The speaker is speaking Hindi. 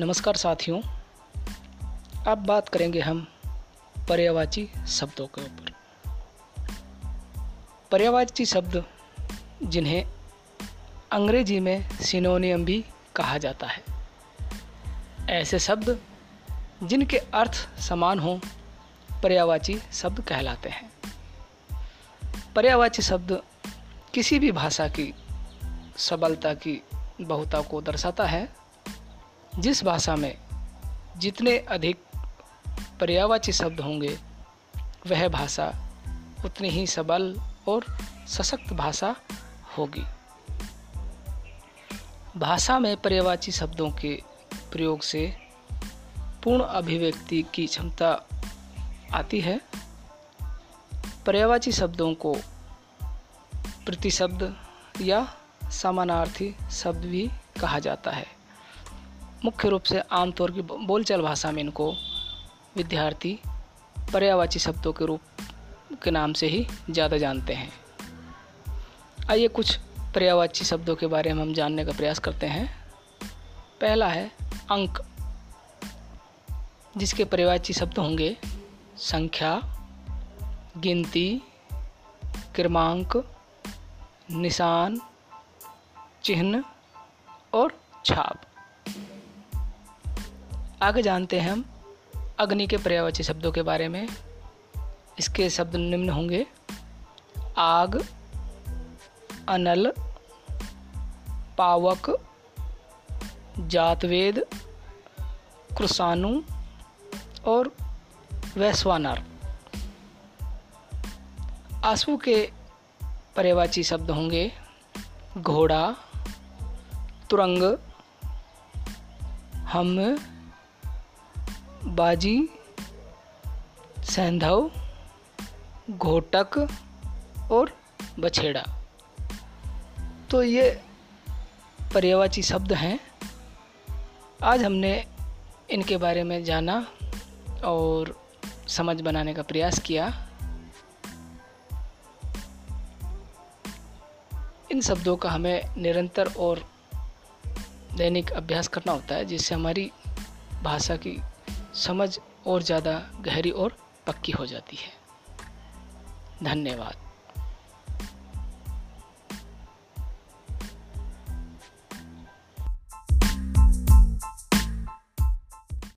नमस्कार साथियों, अब बात करेंगे हम पर्यावाची शब्दों के ऊपर। पर्यावाची शब्द जिन्हें अंग्रेज़ी में सिनोनियम भी कहा जाता है। ऐसे शब्द जिनके अर्थ समान हों, पर्यावाची शब्द कहलाते हैं। पर्यावाची शब्द किसी भी भाषा की सबलता की बहुता को दर्शाता है जिस भाषा में जितने अधिक पर्यावाची शब्द होंगे, वह भाषा उतनी ही सबल और सशक्त भाषा होगी। भाषा में पर्यावाची शब्दों के प्रयोग से पूर्ण अभिव्यक्ति की क्षमता आती है। पर्यावाची शब्दों को प्रतिशब्द या समानार्थी शब्द भी कहा जाता है। मुख्य रूप से आमतौर की बोलचाल भाषा में इनको विद्यार्थी पर्यावाची शब्दों के रूप के नाम से ही ज़्यादा जानते हैं। आइए कुछ पर्यावाची शब्दों के बारे में हम जानने का प्रयास करते हैं। पहला है अंक। जिसके पर्यावाची शब्द होंगे संख्या, गिनती, क्रमांक, निशान, चिन्ह और छाप। आगे जानते हैं हम, अग्नि के पर्यावाची शब्दों के बारे में। इसके शब्द निम्न होंगे, आग, अनल, पावक, जातवेद कृषाणु और वैश्वानर। आँसू के पर्यावाची शब्द होंगे, घोड़ा, तुरंग, हम बाजी, सेंधव, घोटक और बछेड़ा। तो ये पर्यावाची शब्द हैं। आज हमने इनके बारे में जाना और समझ बनाने का प्रयास किया। इन शब्दों का हमें निरंतर और दैनिक अभ्यास करना होता है, जिससे हमारी भाषा की समझ और ज़्यादा गहरी और पक्की हो जाती है। धन्यवाद।